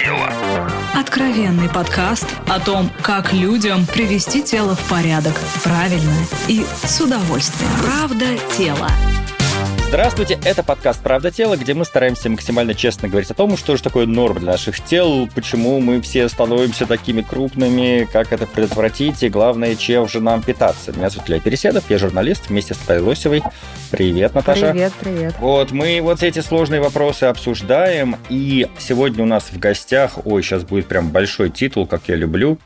тело». Откровенный подкаст о том, как людям привести тело в порядок правильно и с удовольствием. Правда тело. Здравствуйте, это подкаст «Правда тела», где мы стараемся максимально честно говорить о том, что же такое норм для наших тел, почему мы все становимся такими крупными, как это предотвратить и, главное, чем же нам питаться. Меня зовут Илья Переседов, я журналист вместе с Павел Лосевой. Привет, Наташа. Привет, привет. Вот, мы вот эти сложные вопросы обсуждаем, и сегодня у нас в гостях, ой, сейчас будет прям большой титул, как я люблю,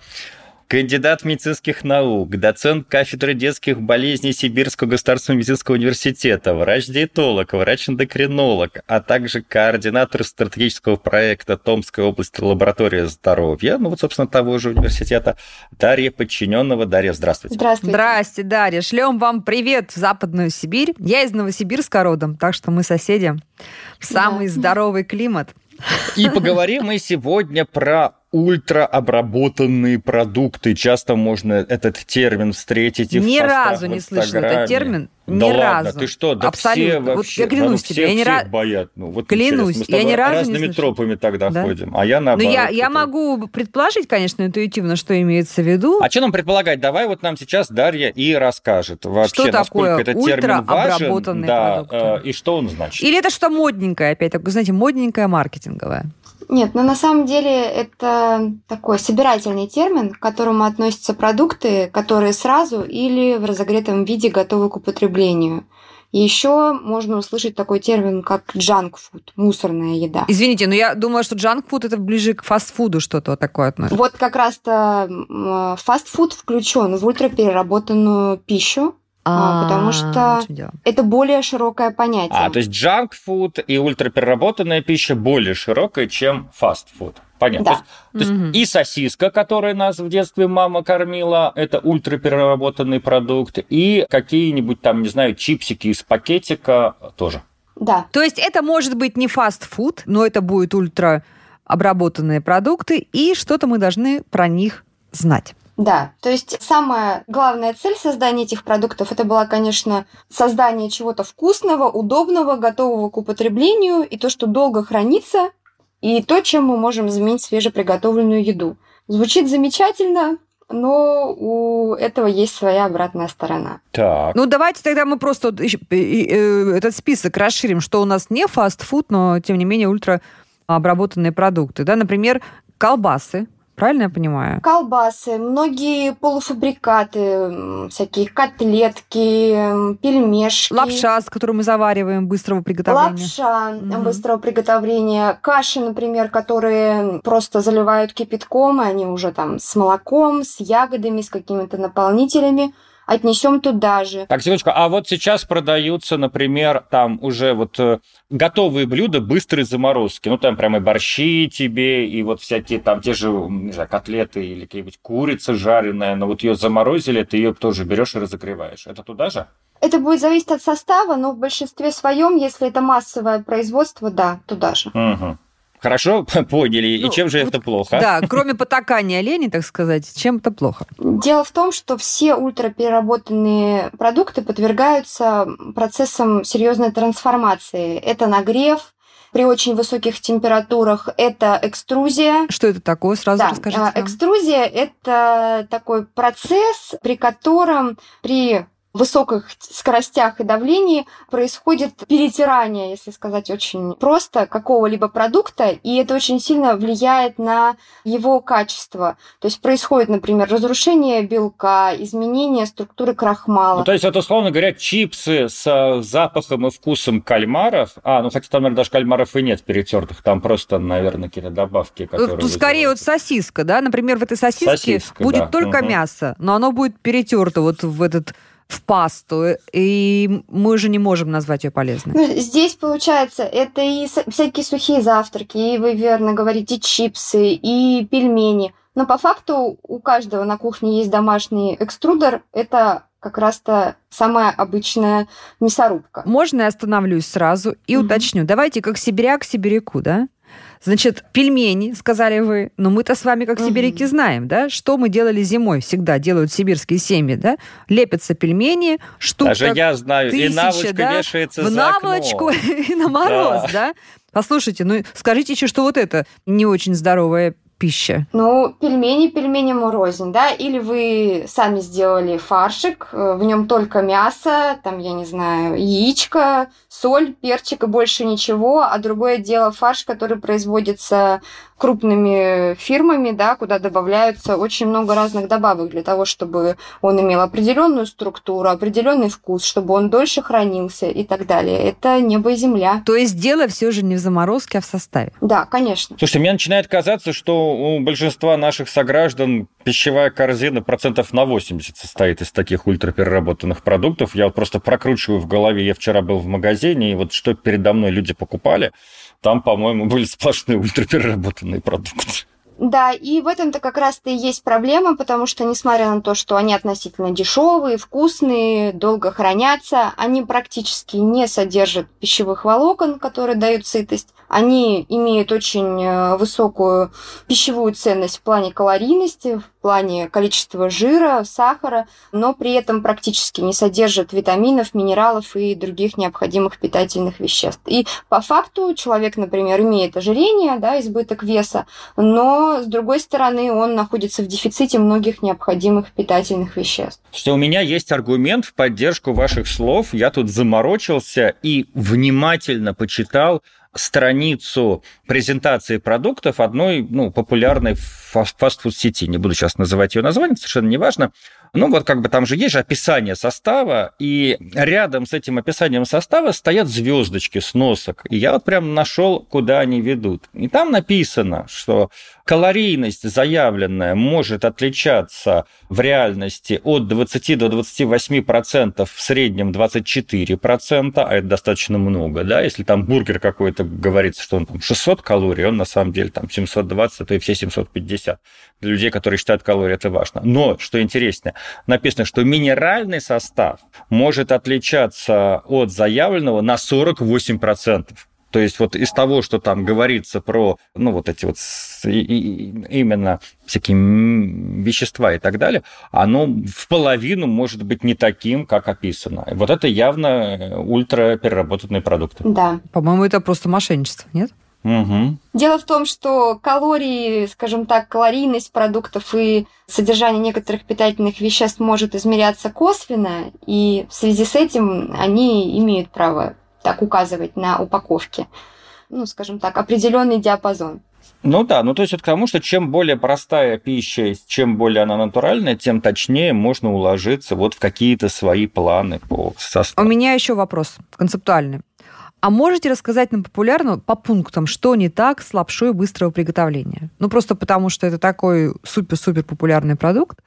Кандидат медицинских наук, доцент кафедры детских болезней Сибирского государственного медицинского университета, врач-диетолог, врач-эндокринолог, а также координатор стратегического проекта Томской области лаборатория здоровья, ну вот, собственно, того же университета, Дарья Подчиненного. Дарья, здравствуйте. Здравствуйте. Здрасте, Дарья. Шлем вам привет в Западную Сибирь. Я из Новосибирска родом, так что мы соседи. Самый да. здоровый климат. И поговорим мы сегодня про ультраобработанные продукты. Часто можно этот термин встретить и Ни в разу не слышал этот термин. Да ни ладно, разу. ты что, да Абсолютно. все вообще, вот я клянусь да, тебе, все, я не ra... боят. Ну, вот клянусь, мы с я ни разу разными не тропами тогда да? ходим, а я наоборот. Ну, я, я могу предположить, конечно, интуитивно, что имеется в виду. А что нам предполагать? Давай вот нам сейчас Дарья и расскажет вообще, что насколько такое этот термин важен, да, продукты. э, и что он значит. Или это что модненькое, опять так, знаете, модненькое маркетинговое. Нет, но на самом деле это такой собирательный термин, к которому относятся продукты, которые сразу или в разогретом виде готовы к употреблению. Еще можно услышать такой термин, как junk food, мусорная еда. Извините, но я думала, что junk food это ближе к фастфуду что-то такое относится. Вот как раз-то фастфуд включен в ультрапереработанную пищу, а, потому что это более широкое понятие. А, то есть junk food и ультрапереработанная пища более широкая, чем фастфуд. Понятно. Да. То есть, то есть и сосиска, которой нас в детстве мама кормила, это ультрапереработанный продукт, и какие-нибудь там, не знаю, чипсики из пакетика тоже. Да. То есть это может быть не фастфуд, но это будет ультраобработанные продукты, и что-то мы должны про них знать. Да, то есть самая главная цель создания этих продуктов это была, конечно, создание чего-то вкусного, удобного, готового к употреблению, и то, что долго хранится, и то, чем мы можем заменить свежеприготовленную еду. Звучит замечательно, но у этого есть своя обратная сторона. Так. Ну, давайте тогда мы просто этот список расширим, что у нас не фастфуд, но, тем не менее, ультраобработанные продукты. Да? Например, колбасы, Правильно я понимаю? Колбасы, многие полуфабрикаты, всякие котлетки, пельмешки. Лапша, с которой мы завариваем быстрого приготовления. Лапша угу. быстрого приготовления. Каши, например, которые просто заливают кипятком, и они уже там с молоком, с ягодами, с какими-то наполнителями отнесем туда же. Так, секундочку, а вот сейчас продаются, например, там уже вот э, готовые блюда быстрой заморозки. Ну, там прямо и борщи тебе, и вот всякие там те же, не знаю, котлеты или какие-нибудь курица жареная, но вот ее заморозили, ты ее тоже берешь и разогреваешь. Это туда же? Это будет зависеть от состава, но в большинстве своем, если это массовое производство, да, туда же. Угу. Хорошо, поняли. Ну, и чем же это плохо? Да, кроме потакания лени, так сказать, чем это плохо? Дело в том, что все ультрапереработанные продукты подвергаются процессам серьезной трансформации. Это нагрев, при очень высоких температурах это экструзия. Что это такое? Сразу да, расскажите. Нам. Экструзия – это такой процесс, при котором при высоких скоростях и давлении происходит перетирание, если сказать очень просто, какого-либо продукта, и это очень сильно влияет на его качество. То есть происходит, например, разрушение белка, изменение структуры крахмала. Ну, то есть это, условно говоря, чипсы с запахом и вкусом кальмаров, а, ну хотя там, наверное, даже кальмаров и нет перетертых, там просто, наверное, какие-то добавки, которые... Тут скорее вот сосиска, да, например, в этой сосиске Сосиска, будет да. только угу. мясо, но оно будет перетерто вот в этот в пасту, и мы же не можем назвать ее полезной. Ну, здесь, получается, это и всякие сухие завтраки, и вы верно говорите, чипсы, и пельмени. Но по факту у каждого на кухне есть домашний экструдер. Это как раз-то самая обычная мясорубка. Можно я остановлюсь сразу и Мгм. уточню? Давайте как сибиряк сибиряку, да? Значит, пельмени, сказали вы, но мы-то с вами, как угу. сибиряки, знаем, да, что мы делали зимой, всегда делают сибирские семьи, да, лепятся пельмени, штука Даже я знаю, тысяча, и наволочка да, вешается в за наволочку окно. и на мороз, да. да? Послушайте, ну скажите еще, что вот это не очень здоровая пища? Ну, пельмени пельменям рознь, да, или вы сами сделали фаршик, э, в нем только мясо, там, я не знаю, яичко, соль, перчик и больше ничего, а другое дело фарш, который производится крупными фирмами, да, куда добавляются очень много разных добавок для того, чтобы он имел определенную структуру, определенный вкус, чтобы он дольше хранился и так далее. Это небо и земля. То есть дело все же не в заморозке, а в составе. Да, конечно. Слушайте, мне начинает казаться, что у большинства наших сограждан пищевая корзина процентов на 80 состоит из таких ультрапереработанных продуктов. Я вот просто прокручиваю в голове. Я вчера был в магазине, и вот что передо мной люди покупали, там, по-моему, были сплошные ультрапереработанные продукты. Да, и в этом-то как раз-то и есть проблема, потому что, несмотря на то, что они относительно дешевые, вкусные, долго хранятся, они практически не содержат пищевых волокон, которые дают сытость. Они имеют очень э, высокую пищевую ценность в плане калорийности, в плане количества жира, сахара, но при этом практически не содержат витаминов, минералов и других необходимых питательных веществ. И по факту человек, например, имеет ожирение, да, избыток веса, но с другой стороны он находится в дефиците многих необходимых питательных веществ. Что у меня есть аргумент в поддержку ваших слов. Я тут заморочился и внимательно почитал страницу презентации продуктов одной ну, популярной фастфуд-сети. Не буду сейчас называть ее название, совершенно неважно. Ну, вот как бы там же есть же описание состава, и рядом с этим описанием состава стоят звездочки с носок. И я вот прям нашел, куда они ведут. И там написано, что калорийность заявленная может отличаться в реальности от 20 до 28 процентов, в среднем 24 процента, а это достаточно много, да, если там бургер какой-то говорится, что он там 600 калорий, он на самом деле там 720, а то и все 750. Для людей, которые считают калории, это важно. Но, что интересно, написано, что минеральный состав может отличаться от заявленного на 48 процентов. То есть вот из того, что там говорится про, ну, вот эти вот именно всякие вещества и так далее, оно в половину может быть не таким, как описано. Вот это явно ультрапереработанные продукты. Да. По-моему, это просто мошенничество, нет? Угу. Дело в том, что калории, скажем так, калорийность продуктов и содержание некоторых питательных веществ может измеряться косвенно, и в связи с этим они имеют право так указывать на упаковке. Ну, скажем так, определенный диапазон. Ну да, ну то есть это к тому, что чем более простая пища, чем более она натуральная, тем точнее можно уложиться вот в какие-то свои планы по составу. У меня еще вопрос концептуальный. А можете рассказать нам популярно по пунктам, что не так с лапшой быстрого приготовления? Ну, просто потому, что это такой супер-супер популярный продукт,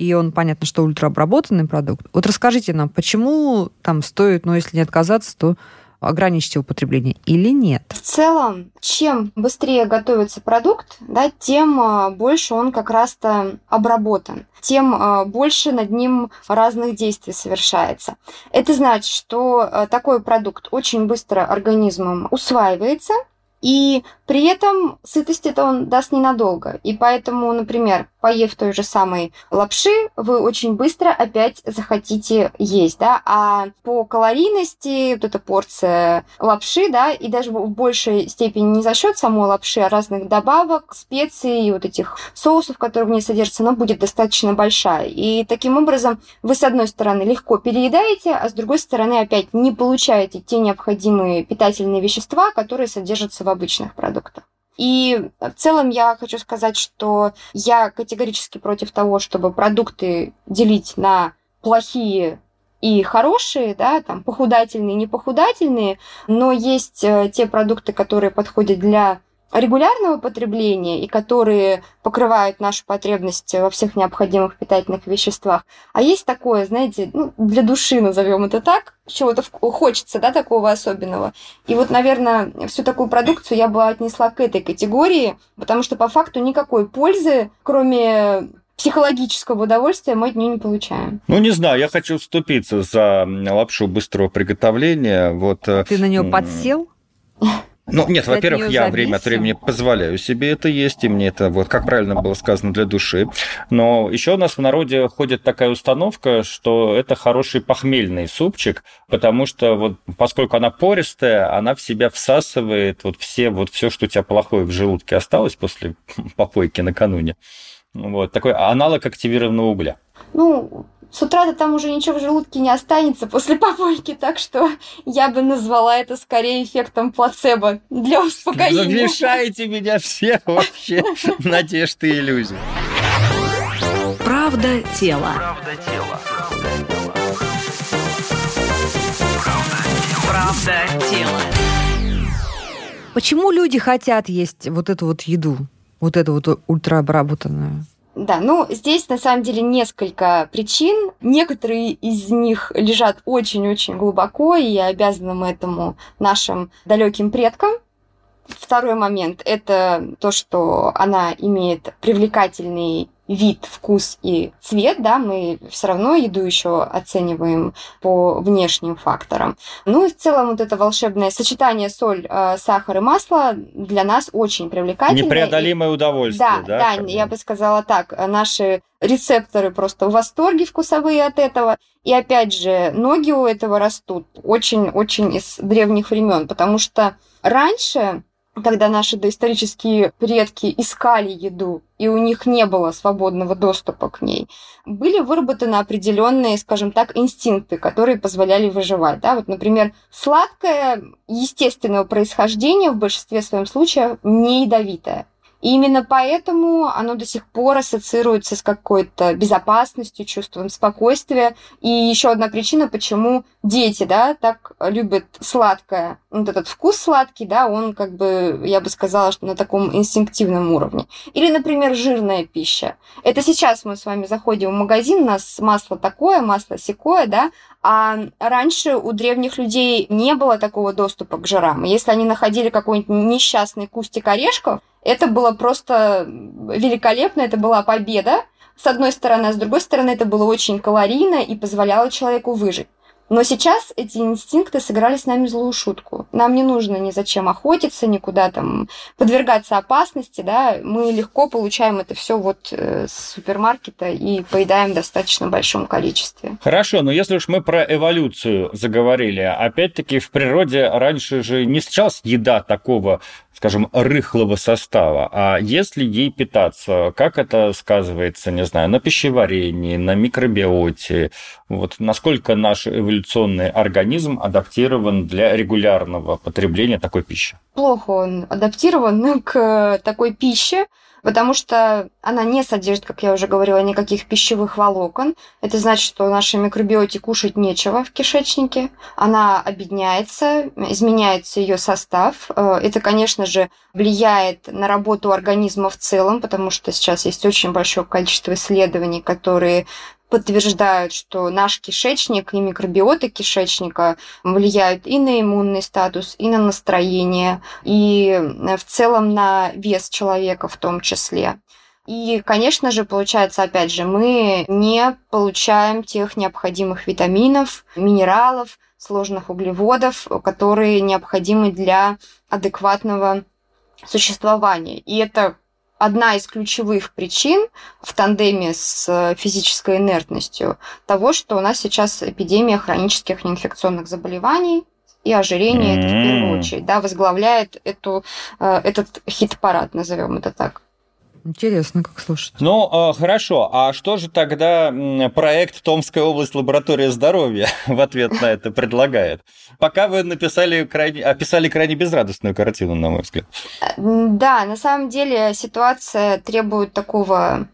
и он, понятно, что ультраобработанный продукт. Вот расскажите нам, почему там стоит, ну, если не отказаться, то ограничите употребление или нет? В целом, чем быстрее готовится продукт, да, тем а, больше он как раз-то обработан, тем а, больше над ним разных действий совершается. Это значит, что а, такой продукт очень быстро организмом усваивается, и при этом сытость это он даст ненадолго. И поэтому, например, поев той же самой лапши, вы очень быстро опять захотите есть, да, а по калорийности вот эта порция лапши, да, и даже в большей степени не за счет самой лапши, а разных добавок, специй и вот этих соусов, которые в ней содержатся, она будет достаточно большая. И таким образом вы, с одной стороны, легко переедаете, а с другой стороны, опять не получаете те необходимые питательные вещества, которые содержатся в обычных продуктах. И в целом я хочу сказать, что я категорически против того, чтобы продукты делить на плохие и хорошие, да, там похудательные, не похудательные, но есть э, те продукты, которые подходят для регулярного потребления и которые покрывают нашу потребность во всех необходимых питательных веществах. А есть такое, знаете, ну, для души назовем это так, чего-то хочется, да, такого особенного. И вот, наверное, всю такую продукцию я бы отнесла к этой категории, потому что по факту никакой пользы, кроме психологического удовольствия мы от нее не получаем. Ну, не знаю, я хочу вступиться за лапшу быстрого приготовления. Вот, Ты на нее подсел? Ну, нет, во-первых, я время от времени позволяю себе это есть, и мне это, вот как правильно было сказано, для души. Но еще у нас в народе ходит такая установка, что это хороший похмельный супчик, потому что вот поскольку она пористая, она в себя всасывает вот все, вот все, что у тебя плохое в желудке осталось после попойки накануне. Вот, такой аналог активированного угля. Ну, с утра-то там уже ничего в желудке не останется после попойки, так что я бы назвала это скорее эффектом плацебо для успокоения. Замешаете меня все вообще надежды и иллюзии. Правда тела. Правда тела. Правда тела. Почему люди хотят есть вот эту вот еду, вот эту вот ультраобработанную? Да, ну здесь на самом деле несколько причин. Некоторые из них лежат очень-очень глубоко, и обязаны мы этому нашим далеким предкам. Второй момент – это то, что она имеет привлекательный вид, вкус и цвет, да, мы все равно еду еще оцениваем по внешним факторам. Ну и в целом вот это волшебное сочетание соль, э, сахар и масло для нас очень привлекательно. Непреодолимое удовольствие, да? Да, да, я бы сказала так, наши рецепторы просто в восторге вкусовые от этого. И опять же, ноги у этого растут очень-очень из древних времен, потому что раньше когда наши доисторические предки искали еду, и у них не было свободного доступа к ней, были выработаны определенные, скажем так, инстинкты, которые позволяли выживать. Да? Вот, например, сладкое естественного происхождения в большинстве своем случаев не ядовитое. И именно поэтому оно до сих пор ассоциируется с какой-то безопасностью, чувством спокойствия. И еще одна причина, почему дети, да, так любят сладкое. Вот этот вкус сладкий, да, он как бы, я бы сказала, что на таком инстинктивном уровне. Или, например, жирная пища. Это сейчас мы с вами заходим в магазин, у нас масло такое, масло секое, да, а раньше у древних людей не было такого доступа к жирам. Если они находили какой-нибудь несчастный кустик орешков, это было просто великолепно, это была победа, с одной стороны, а с другой стороны, это было очень калорийно и позволяло человеку выжить. Но сейчас эти инстинкты сыграли с нами злую шутку. Нам не нужно ни зачем охотиться, никуда там подвергаться опасности, да, мы легко получаем это все вот э, с супермаркета и поедаем в достаточно большом количестве. Хорошо, но если уж мы про эволюцию заговорили, опять-таки в природе раньше же не встречалась еда такого скажем, рыхлого состава. А если ей питаться, как это сказывается, не знаю, на пищеварении, на микробиоте? Вот насколько наш эволюционный организм адаптирован для регулярного потребления такой пищи? Плохо он адаптирован к такой пище потому что она не содержит, как я уже говорила, никаких пищевых волокон. Это значит, что нашей микробиоте кушать нечего в кишечнике. Она объединяется, изменяется ее состав. Э, это, конечно же, влияет на работу организма в целом, потому что сейчас есть очень большое количество исследований, которые подтверждают, что наш кишечник и микробиоты кишечника влияют и на иммунный статус, и на настроение, и э, в целом на вес человека в том числе. И, конечно же, получается, опять же, мы не получаем тех необходимых витаминов, минералов, сложных углеводов, которые необходимы для адекватного существования. И это одна из ключевых причин в тандеме с э, физической инертностью того, что у нас сейчас эпидемия хронических неинфекционных заболеваний, и ожирение mm-hmm. это в первую очередь, да, возглавляет эту, э, этот хит-парад, назовем это так. Интересно, как слушать. Ну, а, хорошо. А что же тогда проект «Томская область. Лаборатория здоровья» в ответ на это предлагает? Пока вы написали крайне, описали крайне безрадостную картину, на мой взгляд. Да, на самом деле ситуация требует такого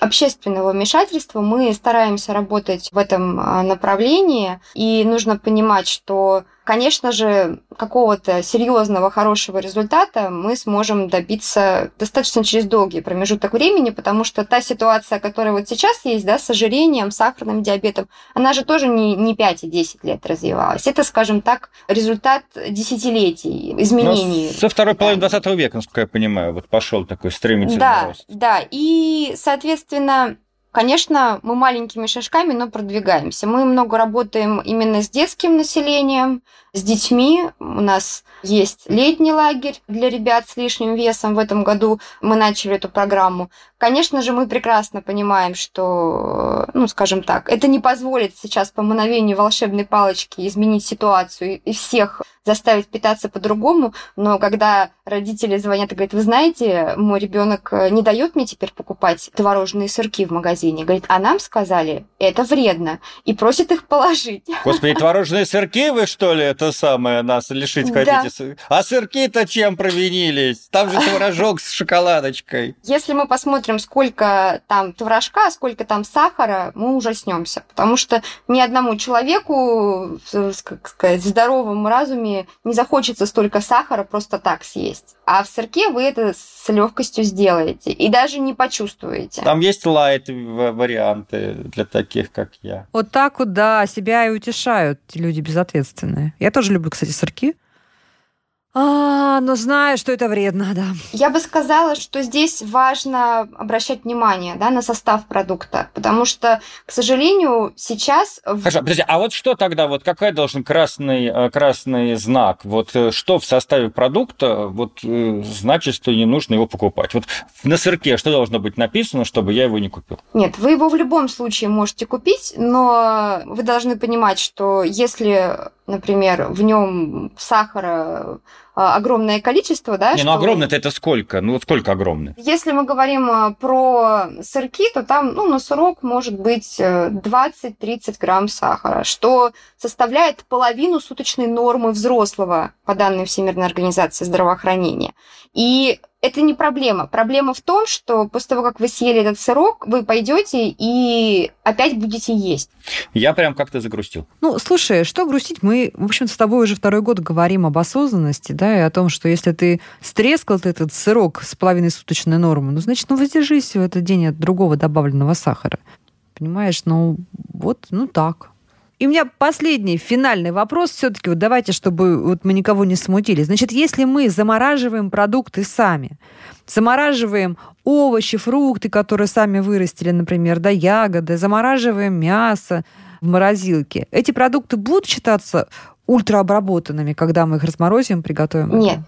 общественного вмешательства. Мы стараемся работать в этом а, направлении, и нужно понимать, что конечно же, какого-то серьезного, хорошего результата мы сможем добиться достаточно через долгий промежуток времени, потому что та ситуация, которая вот сейчас есть, да, с ожирением, сахарным диабетом, она же тоже не, не 5 и 10 лет развивалась. Это, скажем так, результат десятилетий изменений. Но со второй половины 20 века, насколько я понимаю, вот пошел такой стремительный да, рост. Да, и, соответственно, Конечно, мы маленькими шажками, но продвигаемся. Мы много работаем именно с детским населением, с детьми. У нас есть летний лагерь для ребят с лишним весом. В этом году мы начали эту программу. Конечно же, мы прекрасно понимаем, что, ну, скажем так, это не позволит сейчас по мановению волшебной палочки изменить ситуацию и всех заставить питаться по-другому, но когда родители звонят и говорят, вы знаете, мой ребенок не дает мне теперь покупать творожные сырки в магазине, говорит, а нам сказали, это вредно, и просит их положить. Господи, творожные сырки вы что ли это самое нас лишить хотите? Да. А сырки-то чем провинились? Там же творожок с шоколадочкой. Если мы посмотрим, сколько там творожка, сколько там сахара, мы ужаснемся, потому что ни одному человеку, как сказать, в здоровом разуме не захочется столько сахара просто так съесть. А в сырке вы это с легкостью сделаете и даже не почувствуете. Там есть лайт варианты для таких, как я. Вот так вот, да, себя и утешают люди безответственные. Я тоже люблю, кстати, сырки. Но знаю, что это вредно, да. Я бы сказала, что здесь важно обращать внимание да, на состав продукта, потому что, к сожалению, сейчас... Хорошо, подожди, а вот что тогда, вот какой должен красный, э, красный знак? Вот э, что в составе продукта вот э, значит, что не нужно его покупать? Вот на сырке что должно быть написано, чтобы я его не купил? Нет, вы его в любом случае можете купить, но вы должны понимать, что если например, в нем сахара а, огромное количество, да? Не, ну огромное-то это сколько? Ну вот сколько огромное? Если мы говорим а, про сырки, то там, ну, на сырок может быть 20-30 э, грамм сахара, что составляет половину суточной нормы взрослого по данным Всемирной организации здравоохранения. И это не проблема. Проблема в том, что после того, как вы съели этот сырок, вы пойдете и опять будете есть. Я прям как-то загрустил. Ну, слушай, что грустить? Мы, в общем-то, с тобой уже второй год говорим об осознанности, да, и о том, что если ты стрескал этот сырок с половиной суточной нормы, ну, значит, ну, воздержись в этот день от другого добавленного сахара. Понимаешь? Ну, вот, ну так. И у меня последний, финальный вопрос все-таки. Вот давайте, чтобы вот мы никого не смутили. Значит, если мы замораживаем продукты сами, замораживаем овощи, фрукты, которые сами вырастили, например, да, ягоды, замораживаем мясо в морозилке, эти продукты будут считаться ультраобработанными, когда мы их разморозим, приготовим? Нет.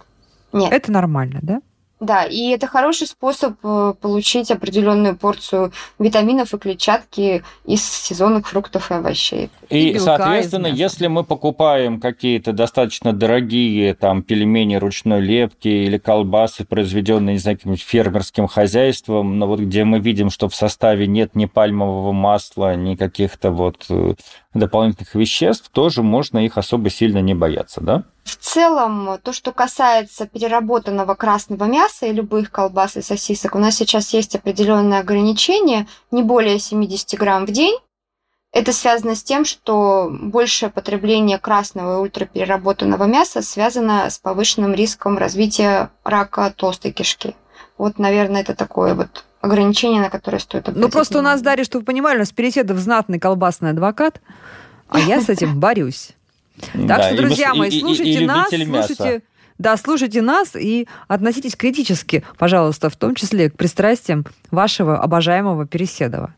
Нет. Это нормально, да? Да, и это хороший способ э, получить определенную порцию витаминов и клетчатки из сезонных фруктов и овощей. И, и соответственно, если мы покупаем какие-то достаточно дорогие там пельмени ручной лепки или колбасы, произведенные, не знаю, каким-нибудь фермерским хозяйством, но вот где мы видим, что в составе нет ни пальмового масла, ни каких-то вот э, дополнительных веществ, тоже можно их особо сильно не бояться, да? В целом, то, что касается переработанного красного мяса и любых колбас и сосисок, у нас сейчас есть определенные ограничения, не более 70 грамм в день. Это связано с тем, что большее потребление красного и ультрапереработанного мяса связано с повышенным риском развития рака толстой кишки. Вот, наверное, это такое вот ограничение, на которое стоит обратить Ну, просто внимание. у нас, Дарья, чтобы вы понимали, у нас Переседов знатный колбасный адвокат, а я с этим борюсь. Так что, друзья мои, слушайте нас, слушайте... Да, слушайте нас и относитесь критически, пожалуйста, в том числе к пристрастиям вашего обожаемого Переседова.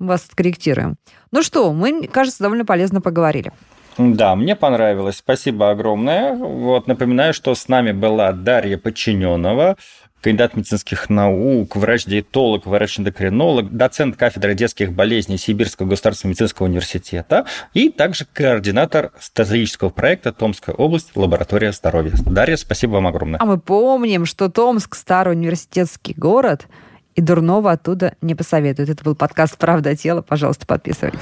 Мы вас корректируем. Ну что, мы, кажется, довольно полезно поговорили. Да, мне понравилось. Спасибо огромное. Вот напоминаю, что с нами была Дарья Подчиненова, кандидат медицинских наук, врач-диетолог, врач-эндокринолог, доцент кафедры детских болезней Сибирского государственного медицинского университета и также координатор стратегического проекта Томская область, лаборатория здоровья. Дарья, спасибо вам огромное. А мы помним, что Томск – старый университетский город, и дурного оттуда не посоветуют. Это был подкаст «Правда тело». Пожалуйста, подписывайтесь.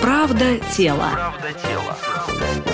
«Правда тело». Правда тело.